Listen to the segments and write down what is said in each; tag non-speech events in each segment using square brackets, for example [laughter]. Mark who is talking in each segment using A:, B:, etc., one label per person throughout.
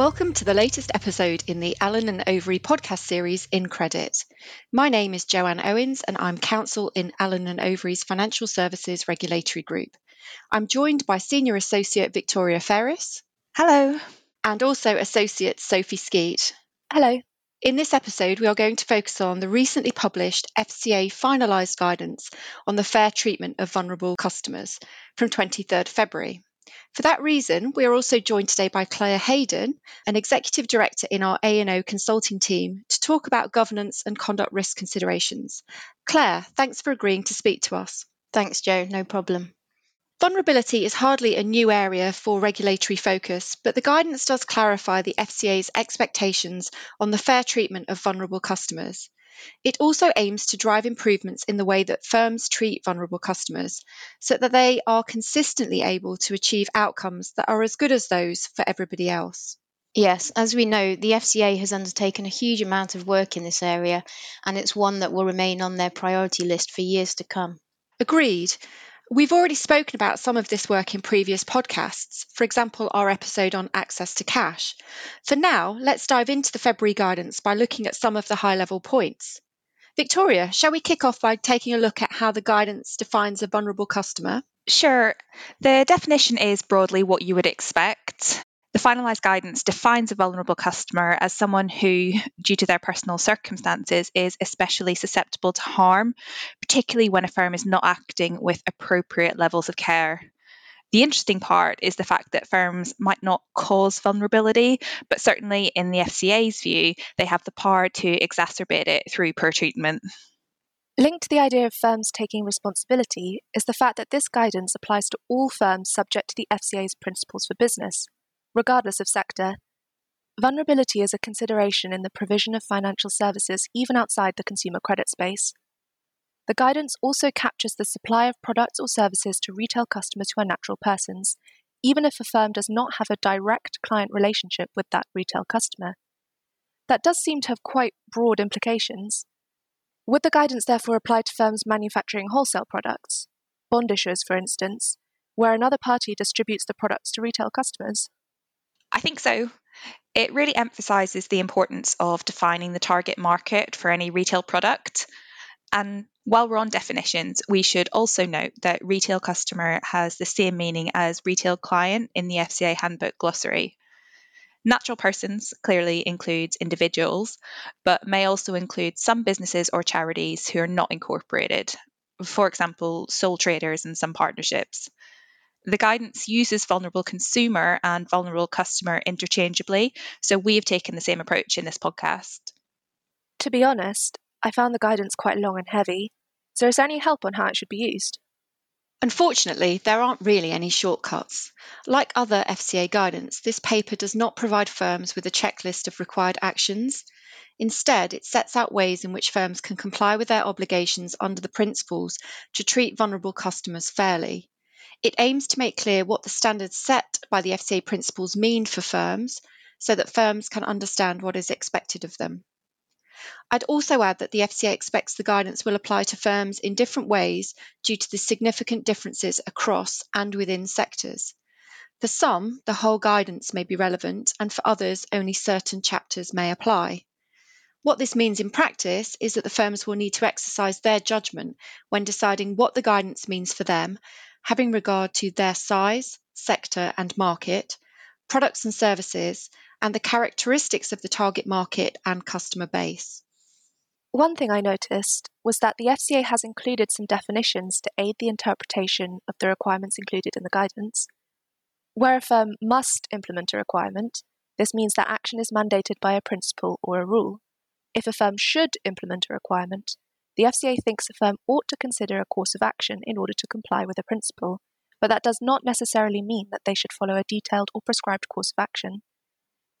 A: Welcome to the latest episode in the Allen and Overy podcast series In Credit. My name is Joanne Owens and I'm counsel in Allen and Overy's Financial Services Regulatory Group. I'm joined by Senior Associate Victoria Ferres.
B: Hello.
A: And also Associate Sophie Skeet.
B: Hello.
A: In this episode, we are going to focus on the recently published FCA finalised guidance on the fair treatment of vulnerable customers from 23rd February. For that reason, we are also joined today by Claire Haydon, an executive director in our A&O consulting team, to talk about governance and conduct risk considerations. Claire, thanks for agreeing to speak to us.
B: Thanks, Joe. No problem.
A: Vulnerability is hardly a new area for regulatory focus, but the guidance does clarify the FCA's expectations on the fair treatment of vulnerable customers. It also aims to drive improvements in the way that firms treat vulnerable customers so that they are consistently able to achieve outcomes that are as good as those for everybody else.
B: Yes, as we know, the FCA has undertaken a huge amount of work in this area, and it's one that will remain on their priority list for years to come.
A: Agreed. We've already spoken about some of this work in previous podcasts, for example, our episode on access to cash. For now, let's dive into the February guidance by looking at some of the high level points. Victoria, shall we kick off by taking a look at how the guidance defines a vulnerable customer?
C: Sure. The definition is broadly what you would expect. The finalised guidance defines a vulnerable customer as someone who, due to their personal circumstances, is especially susceptible to harm, particularly when a firm is not acting with appropriate levels of care. The interesting part is the fact that firms might not cause vulnerability, but certainly in the FCA's view, they have the power to exacerbate it through poor treatment.
D: Linked to the idea of firms taking responsibility is the fact that this guidance applies to all firms subject to the FCA's principles for business, regardless of sector. Vulnerability is a consideration in the provision of financial services even outside the consumer credit space. The guidance also captures the supply of products or services to retail customers who are natural persons, even if a firm does not have a direct client relationship with that retail customer. That does seem to have quite broad implications. Would the guidance therefore apply to firms manufacturing wholesale products, bond issuers, for instance, where another party distributes the products to retail customers?
C: I think so. It really emphasizes the importance of defining the target market for any retail product. And while we're on definitions, we should also note that retail customer has the same meaning as retail client in the FCA Handbook Glossary. Natural persons clearly includes individuals, but may also include some businesses or charities who are not incorporated, for example, sole traders and some partnerships. The guidance uses vulnerable consumer and vulnerable customer interchangeably, so we have taken the same approach in this podcast.
D: To be honest, I found the guidance quite long and heavy, so is there any help on how it should be used?
A: Unfortunately, there aren't really any shortcuts. Like other FCA guidance, this paper does not provide firms with a checklist of required actions. Instead, it sets out ways in which firms can comply with their obligations under the principles to treat vulnerable customers fairly. It aims to make clear what the standards set by the FCA principles mean for firms so that firms can understand what is expected of them. I'd also add that the FCA expects the guidance will apply to firms in different ways due to the significant differences across and within sectors. For some, the whole guidance may be relevant, and for others, only certain chapters may apply. What this means in practice is that the firms will need to exercise their judgment when deciding what the guidance means for them having regard to their size, sector, and market, products and services, and the characteristics of the target market and customer base.
D: One thing I noticed was that the FCA has included some definitions to aid the interpretation of the requirements included in the guidance. Where a firm must implement a requirement, this means that action is mandated by a principle or a rule. If a firm should implement a requirement, the FCA thinks a firm ought to consider a course of action in order to comply with a principle, but that does not necessarily mean that they should follow a detailed or prescribed course of action.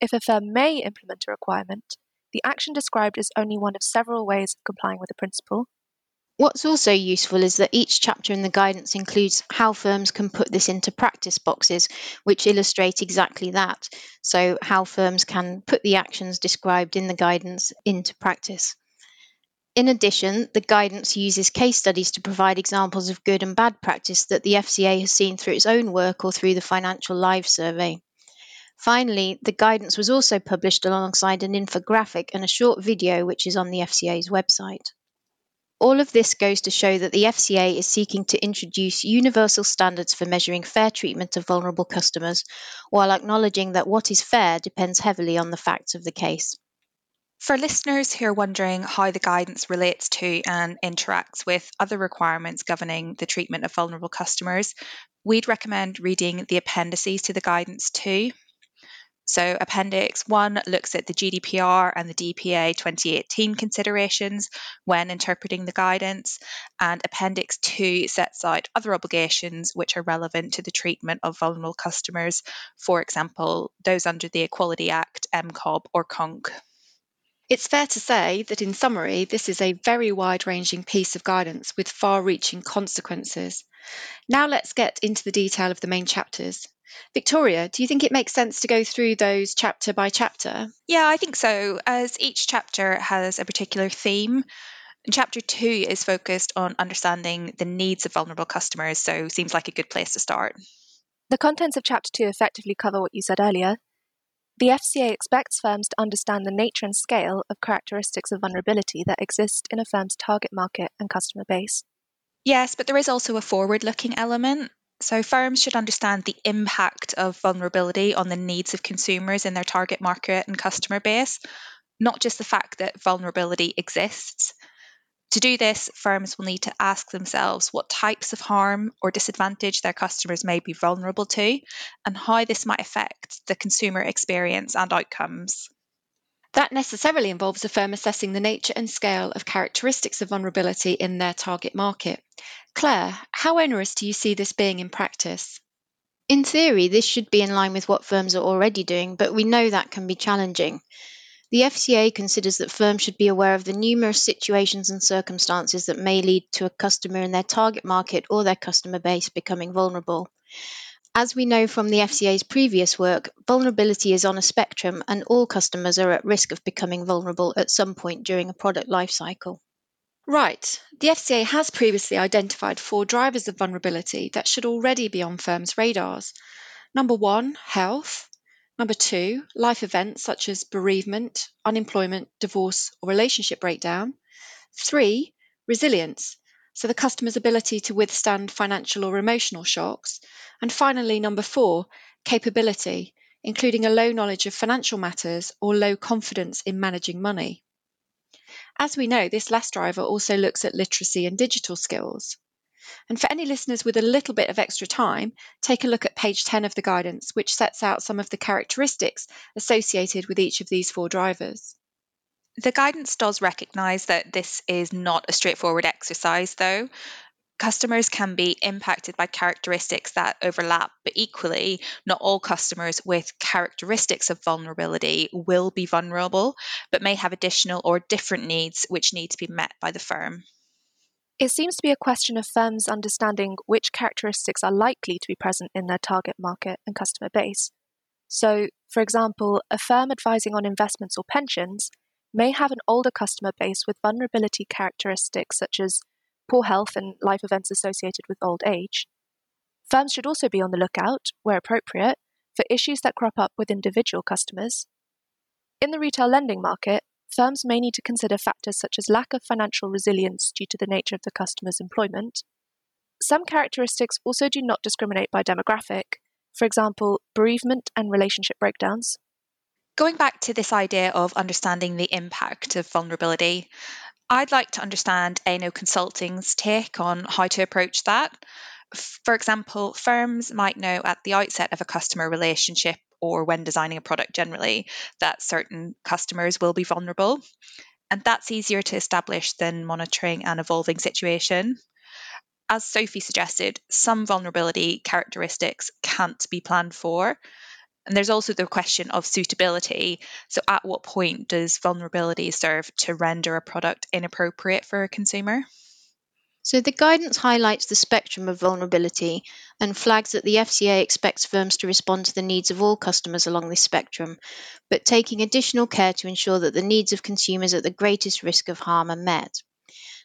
D: If a firm may implement a requirement, the action described is only one of several ways of complying with a principle.
B: What's also useful is that each chapter in the guidance includes how firms can put this into practice boxes, which illustrate exactly that. So, how firms can put the actions described in the guidance into practice. In addition, the guidance uses case studies to provide examples of good and bad practice that the FCA has seen through its own work or through the Financial Lives survey. Finally, the guidance was also published alongside an infographic and a short video, which is on the FCA's website. All of this goes to show that the FCA is seeking to introduce universal standards for measuring fair treatment of vulnerable customers, while acknowledging that what is fair depends heavily on the facts of the case.
C: For listeners who are wondering how the guidance relates to and interacts with other requirements governing the treatment of vulnerable customers, we'd recommend reading the appendices to the guidance too. So, Appendix 1 looks at the GDPR and the DPA 2018 considerations when interpreting the guidance, and Appendix 2 sets out other obligations which are relevant to the treatment of vulnerable customers, for example, those under the Equality Act, MCOB, or CONC.
A: It's fair to say that, in summary, this is a very wide ranging piece of guidance with far reaching consequences. Now let's get into the detail of the main chapters. Victoria, do you think it makes sense to go through those chapter by chapter?
C: Yeah, I think so, as each chapter has a particular theme. chapter two is focused on understanding the needs of vulnerable customers, so seems like a good place to start.
D: The contents of Chapter 2 effectively cover what you said earlier. The FCA expects firms to understand the nature and scale of characteristics of vulnerability that exist in a firm's target market and customer base.
C: Yes, but there is also a forward looking element. So, firms should understand the impact of vulnerability on the needs of consumers in their target market and customer base, not just the fact that vulnerability exists. To do this, firms will need to ask themselves what types of harm or disadvantage their customers may be vulnerable to and how this might affect the consumer experience and outcomes.
A: That necessarily involves a firm assessing the nature and scale of characteristics of vulnerability in their target market. Claire, how onerous do you see this being in practice?
B: In theory, this should be in line with what firms are already doing, but we know that can be challenging. The FCA considers that firms should be aware of the numerous situations and circumstances that may lead to a customer in their target market or their customer base becoming vulnerable. As we know from the FCA's previous work, vulnerability is on a spectrum and all customers are at risk of becoming vulnerable at some point during a product lifecycle.
A: Right. The FCA has previously identified four drivers of vulnerability that should already be on firms' radars. Number one, health. Number two, life events such as bereavement, unemployment, divorce, or relationship breakdown. Three, resilience so the customer's ability to withstand financial or emotional shocks. And finally, number four, capability, including a low knowledge of financial matters or low confidence in managing money. As we know, this last driver also looks at literacy and digital skills. And for any listeners with a little bit of extra time, take a look at page 10 of the guidance, which sets out some of the characteristics associated with each of these four drivers.
C: The guidance does recognise that this is not a straightforward exercise, though. Customers can be impacted by characteristics that overlap, but equally, not all customers with characteristics of vulnerability will be vulnerable, but may have additional or different needs which need to be met by the firm.
D: It seems to be a question of firms understanding which characteristics are likely to be present in their target market and customer base. So, for example, a firm advising on investments or pensions may have an older customer base with vulnerability characteristics such as poor health and life events associated with old age. Firms should also be on the lookout, where appropriate, for issues that crop up with individual customers. In the retail lending market, firms may need to consider factors such as lack of financial resilience due to the nature of the customer's employment. Some characteristics also do not discriminate by demographic, for example, bereavement and relationship breakdowns.
C: Going back to this idea of understanding the impact of vulnerability, I'd like to understand A&O Consulting's take on how to approach that. For example, firms might know at the outset of a customer relationship or when designing a product generally that certain customers will be vulnerable. And that's easier to establish than monitoring an evolving situation. As Sophie suggested, some vulnerability characteristics can't be planned for, and there's also the question of suitability. So, at what point does vulnerability serve to render a product inappropriate for a consumer?
B: So, the guidance highlights the spectrum of vulnerability and flags that the FCA expects firms to respond to the needs of all customers along this spectrum, but taking additional care to ensure that the needs of consumers at the greatest risk of harm are met.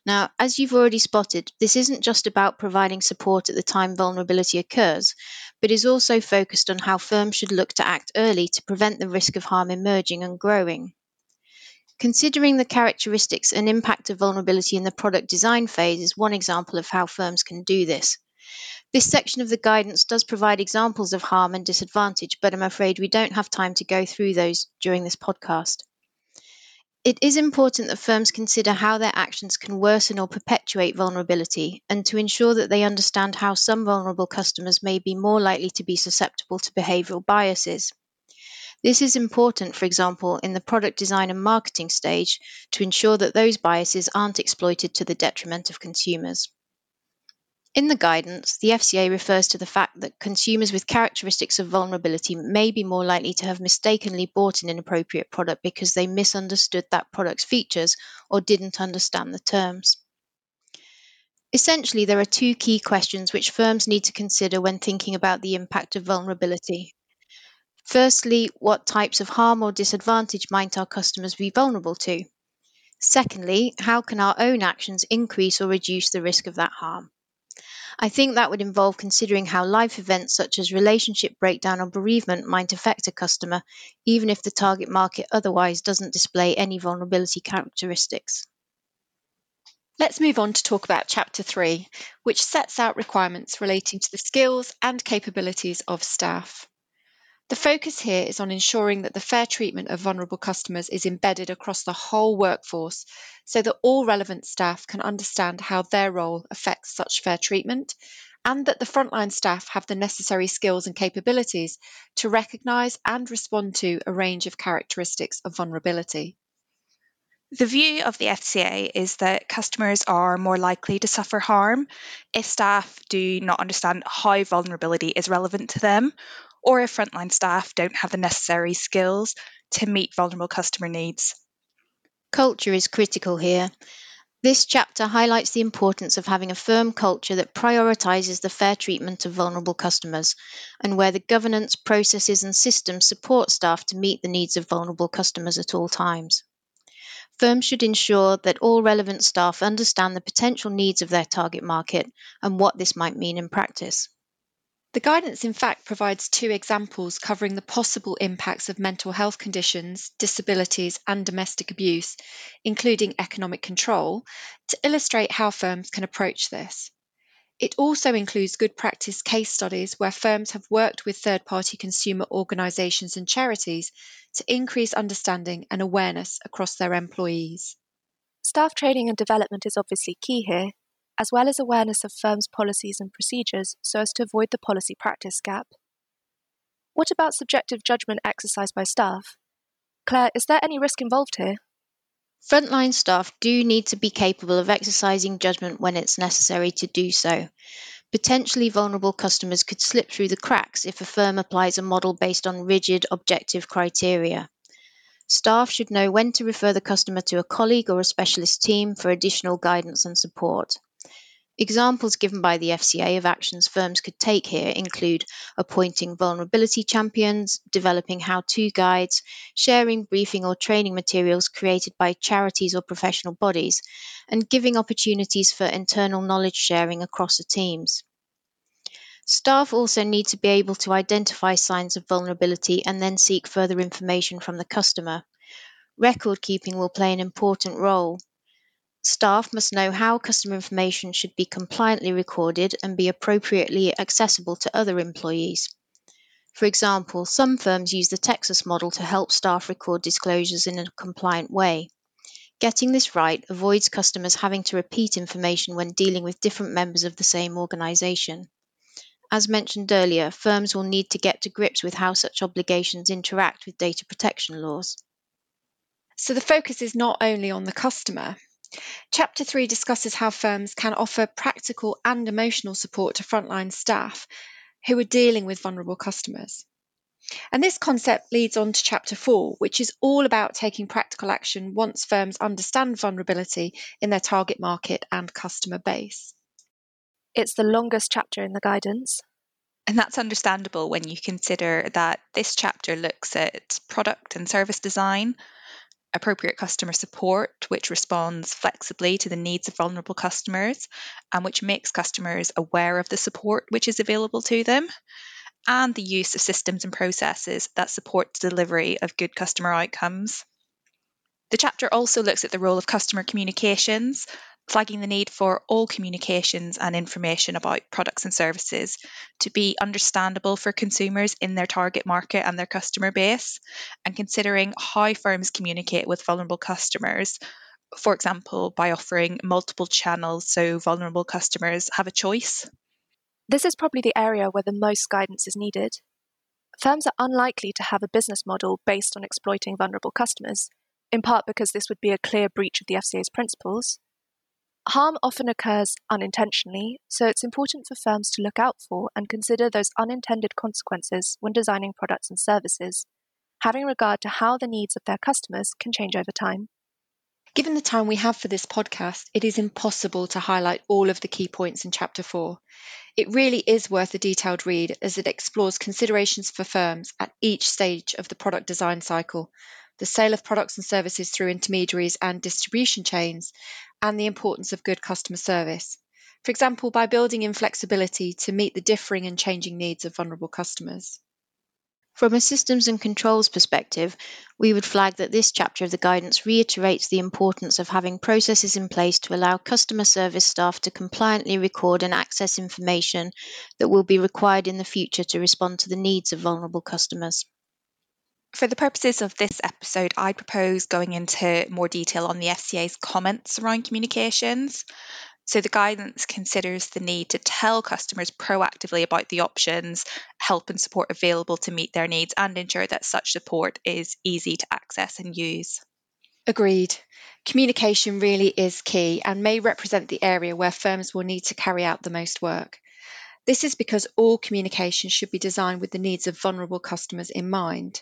B: Now, as you've already spotted, this isn't just about providing support at the time vulnerability occurs, but is also focused on how firms should look to act early to prevent the risk of harm emerging and growing. Considering the characteristics and impact of vulnerability in the product design phase is one example of how firms can do this. This section of the guidance does provide examples of harm and disadvantage, but I'm afraid we don't have time to go through those during this podcast. It is important that firms consider how their actions can worsen or perpetuate vulnerability and to ensure that they understand how some vulnerable customers may be more likely to be susceptible to behavioral biases. This is important, for example, in the product design and marketing stage to ensure that those biases aren't exploited to the detriment of consumers. In the guidance, the FCA refers to the fact that consumers with characteristics of vulnerability may be more likely to have mistakenly bought an inappropriate product because they misunderstood that product's features or didn't understand the terms. Essentially, there are two key questions which firms need to consider when thinking about the impact of vulnerability. Firstly, what types of harm or disadvantage might our customers be vulnerable to? Secondly, how can our own actions increase or reduce the risk of that harm? I think that would involve considering how life events such as relationship breakdown or bereavement might affect a customer, even if the target market otherwise doesn't display any vulnerability characteristics.
A: Let's move on to talk about Chapter 3, which sets out requirements relating to the skills and capabilities of staff. The focus here is on ensuring that the fair treatment of vulnerable customers is embedded across the whole workforce so that all relevant staff can understand how their role affects such fair treatment and that the frontline staff have the necessary skills and capabilities to recognise and respond to a range of characteristics of vulnerability.
C: The view of the FCA is that customers are more likely to suffer harm if staff do not understand how vulnerability is relevant to them or if frontline staff don't have the necessary skills to meet vulnerable customer needs.
B: Culture is critical here. This chapter highlights the importance of having a firm culture that prioritises the fair treatment of vulnerable customers and where the governance, processes, and systems support staff to meet the needs of vulnerable customers at all times. Firms should ensure that all relevant staff understand the potential needs of their target market and what this might mean in practice.
A: The guidance, in fact, provides two examples covering the possible impacts of mental health conditions, disabilities, and domestic abuse, including economic control, to illustrate how firms can approach this. It also includes good practice case studies where firms have worked with third party consumer organisations and charities to increase understanding and awareness across their employees.
D: Staff training and development is obviously key here, as well as awareness of firms' policies and procedures so as to avoid the policy practice gap. What about subjective judgment exercised by staff? Claire, is there any risk involved here?
B: Frontline staff do need to be capable of exercising judgment when it's necessary to do so. Potentially vulnerable customers could slip through the cracks if a firm applies a model based on rigid objective criteria. Staff should know when to refer the customer to a colleague or a specialist team for additional guidance and support. Examples given by the FCA of actions firms could take here include appointing vulnerability champions, developing how to guides, sharing briefing or training materials created by charities or professional bodies, and giving opportunities for internal knowledge sharing across the teams. Staff also need to be able to identify signs of vulnerability and then seek further information from the customer. Record keeping will play an important role. Staff must know how customer information should be compliantly recorded and be appropriately accessible to other employees. For example, some firms use the Texas model to help staff record disclosures in a compliant way. Getting this right avoids customers having to repeat information when dealing with different members of the same organization. As mentioned earlier, firms will need to get to grips with how such obligations interact with data protection laws.
A: So the focus is not only on the customer, Chapter 3 discusses how firms can offer practical and emotional support to frontline staff who are dealing with vulnerable customers. And this concept leads on to Chapter 4, which is all about taking practical action once firms understand vulnerability in their target market and customer base.
D: It's the longest chapter in the guidance.
C: And that's understandable when you consider that this chapter looks at product and service design, appropriate customer support, which responds flexibly to the needs of vulnerable customers and which makes customers aware of the support which is available to them, and the use of systems and processes that support the delivery of good customer outcomes. The chapter also looks at the role of customer communications, flagging the need for all communications and information about products and services to be understandable for consumers in their target market and their customer base, and considering how firms communicate with vulnerable customers. For example, by offering multiple channels so vulnerable customers have a choice.
D: This is probably the area where the most guidance is needed. Firms are unlikely to have a business model based on exploiting vulnerable customers, in part because this would be a clear breach of the FCA's principles, Harm often occurs unintentionally, so it's important for firms to look out for and consider those unintended consequences when designing products and services, having regard to how the needs of their customers can change over time.
A: Given the time we have for this podcast, it is impossible to highlight all of the key points in Chapter 4. It really is worth a detailed read as it explores considerations for firms at each stage of the product design cycle, the sale of products and services through intermediaries and distribution chains, and the importance of good customer service. For example, by building in flexibility to meet the differing and changing needs of vulnerable customers.
B: From a systems and controls perspective, we would flag that this chapter of the guidance reiterates the importance of having processes in place to allow customer service staff to compliantly record and access information that will be required in the future to respond to the needs of vulnerable customers.
C: For the purposes of this episode, I propose going into more detail on the FCA's comments around communications. So, the guidance considers the need to tell customers proactively about the options, help, and support available to meet their needs and ensure that such support is easy to access and use.
A: Agreed. Communication really is key and may represent the area where firms will need to carry out the most work. This is because all communication should be designed with the needs of vulnerable customers in mind.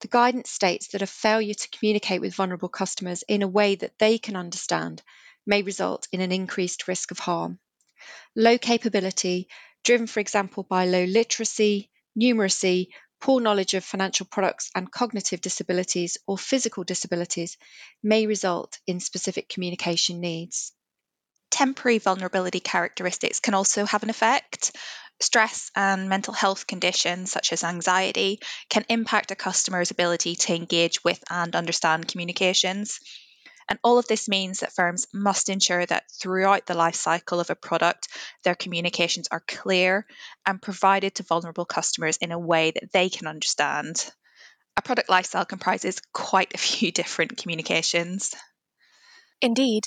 A: The guidance states that a failure to communicate with vulnerable customers in a way that they can understand may result in an increased risk of harm. Low capability, driven, for example, by low literacy, numeracy, poor knowledge of financial products, and cognitive disabilities or physical disabilities, may result in specific communication needs.
C: Temporary vulnerability characteristics can also have an effect. Stress and mental health conditions, such as anxiety, can impact a customer's ability to engage with and understand communications. And all of this means that firms must ensure that throughout the life cycle of a product, their communications are clear and provided to vulnerable customers in a way that they can understand. A product lifestyle comprises quite a few [laughs] different communications.
D: Indeed,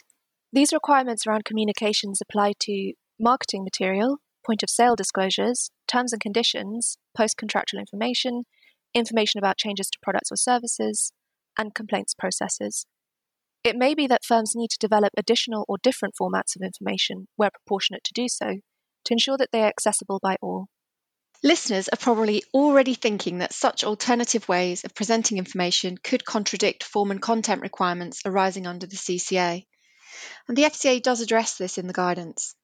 D: these requirements around communications apply to marketing material, point of sale disclosures, terms and conditions, post contractual information, information about changes to products or services, and complaints processes. It may be that firms need to develop additional or different formats of information where proportionate to do so to ensure that they are accessible by all.
A: Listeners are probably already thinking that such alternative ways of presenting information could contradict form and content requirements arising under the CCA. And the FCA does address this in the guidance.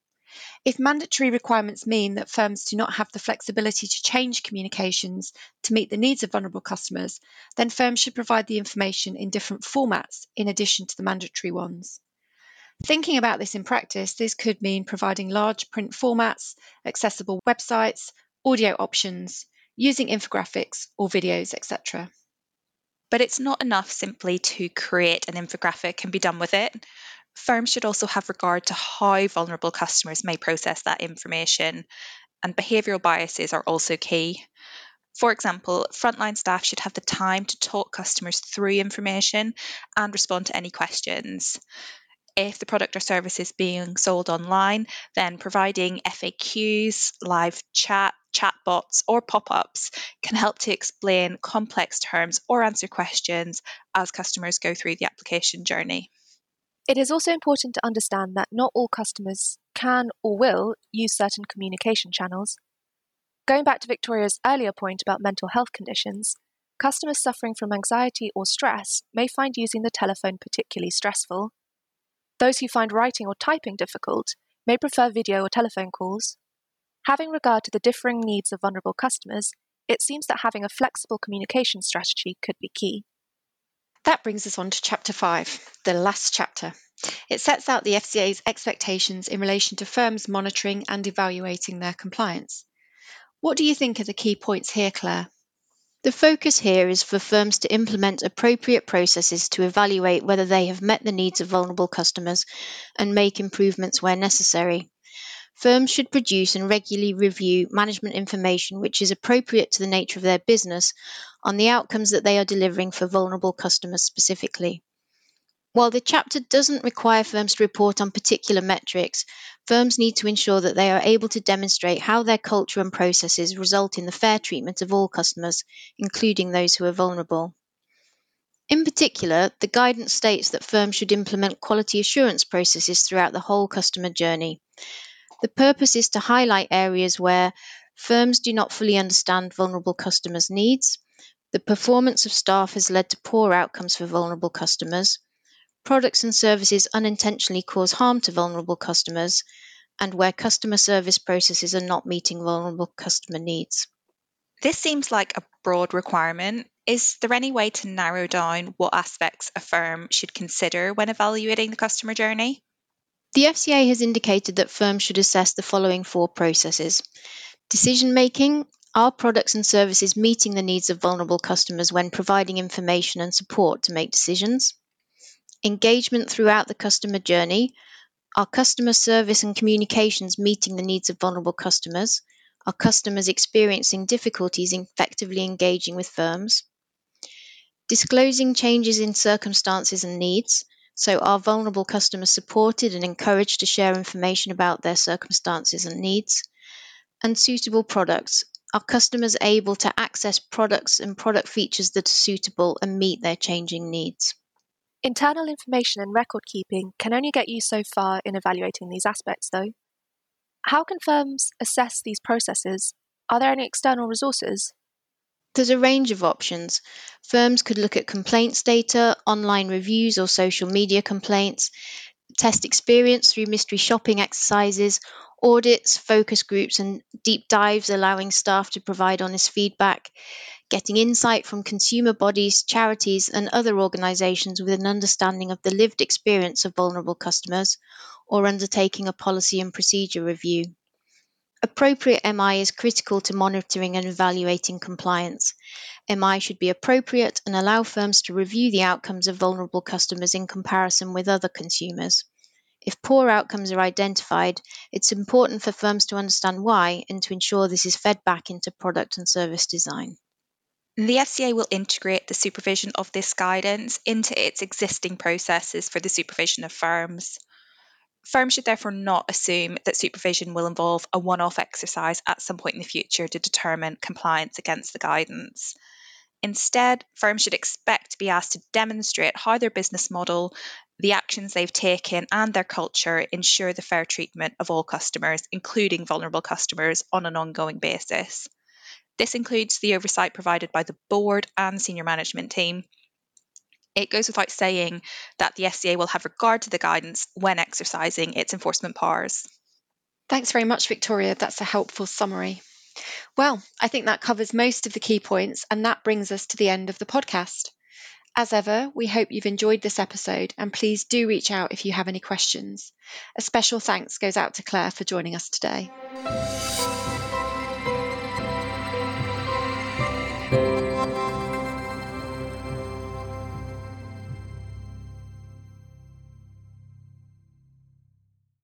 A: If mandatory requirements mean that firms do not have the flexibility to change communications to meet the needs of vulnerable customers, then firms should provide the information in different formats in addition to the mandatory ones. Thinking about this in practice, this could mean providing large print formats, accessible websites, audio options, using infographics or videos, etc.
C: But it's not enough simply to create an infographic and be done with it. Firms should also have regard to how vulnerable customers may process that information, and behavioural biases are also key. For example, frontline staff should have the time to talk customers through information and respond to any questions. If the product or service is being sold online, then providing FAQs, live chat, chatbots, or pop ups can help to explain complex terms or answer questions as customers go through the application journey.
D: It is also important to understand that not all customers can or will use certain communication channels. Going back to Victoria's earlier point about mental health conditions, customers suffering from anxiety or stress may find using the telephone particularly stressful. Those who find writing or typing difficult may prefer video or telephone calls. Having regard to the differing needs of vulnerable customers, it seems that having a flexible communication strategy could be key.
A: That brings us on to chapter five, the last chapter. It sets out the FCA's expectations in relation to firms monitoring and evaluating their compliance. What do you think are the key points here, Claire?
B: The focus here is for firms to implement appropriate processes to evaluate whether they have met the needs of vulnerable customers and make improvements where necessary. Firms should produce and regularly review management information which is appropriate to the nature of their business on the outcomes that they are delivering for vulnerable customers specifically. While the chapter doesn't require firms to report on particular metrics, firms need to ensure that they are able to demonstrate how their culture and processes result in the fair treatment of all customers, including those who are vulnerable. In particular, the guidance states that firms should implement quality assurance processes throughout the whole customer journey. The purpose is to highlight areas where firms do not fully understand vulnerable customers' needs, the performance of staff has led to poor outcomes for vulnerable customers, products and services unintentionally cause harm to vulnerable customers, and where customer service processes are not meeting vulnerable customer needs.
C: This seems like a broad requirement. Is there any way to narrow down what aspects a firm should consider when evaluating the customer journey?
B: The FCA has indicated that firms should assess the following four processes decision making. Are products and services meeting the needs of vulnerable customers when providing information and support to make decisions? engagement throughout the customer journey, are customer service and communications meeting the needs of vulnerable customers? Are customers experiencing difficulties effectively engaging with firms? Disclosing changes in circumstances and needs. So, are vulnerable customers supported and encouraged to share information about their circumstances and needs? And suitable products. Are customers able to access products and product features that are suitable and meet their changing needs?
D: Internal information and record keeping can only get you so far in evaluating these aspects, though. How can firms assess these processes? Are there any external resources?
B: There's a range of options. Firms could look at complaints data, online reviews or social media complaints, test experience through mystery shopping exercises, audits, focus groups, and deep dives allowing staff to provide honest feedback getting insight from consumer bodies, charities, and other organisations with an understanding of the lived experience of vulnerable customers, or undertaking a policy and procedure review. Appropriate MI is critical to monitoring and evaluating compliance. MI should be appropriate and allow firms to review the outcomes of vulnerable customers in comparison with other consumers. If poor outcomes are identified, it's important for firms to understand why and to ensure this is fed back into product and service design.
C: The FCA will integrate the supervision of this guidance into its existing processes for the supervision of firms. Firms should therefore not assume that supervision will involve a one off exercise at some point in the future to determine compliance against the guidance. Instead, firms should expect to be asked to demonstrate how their business model, the actions they've taken, and their culture ensure the fair treatment of all customers, including vulnerable customers, on an ongoing basis. This includes the oversight provided by the board and senior management team. It goes without saying that the FCA will have regard to the guidance when exercising its enforcement powers.
A: Thanks very much, Victoria. That's a helpful summary. Well, I think that covers most of the key points, and that brings us to the end of the podcast. As ever, we hope you've enjoyed this episode, and please do reach out if you have any questions. A special thanks goes out to Claire for joining us today.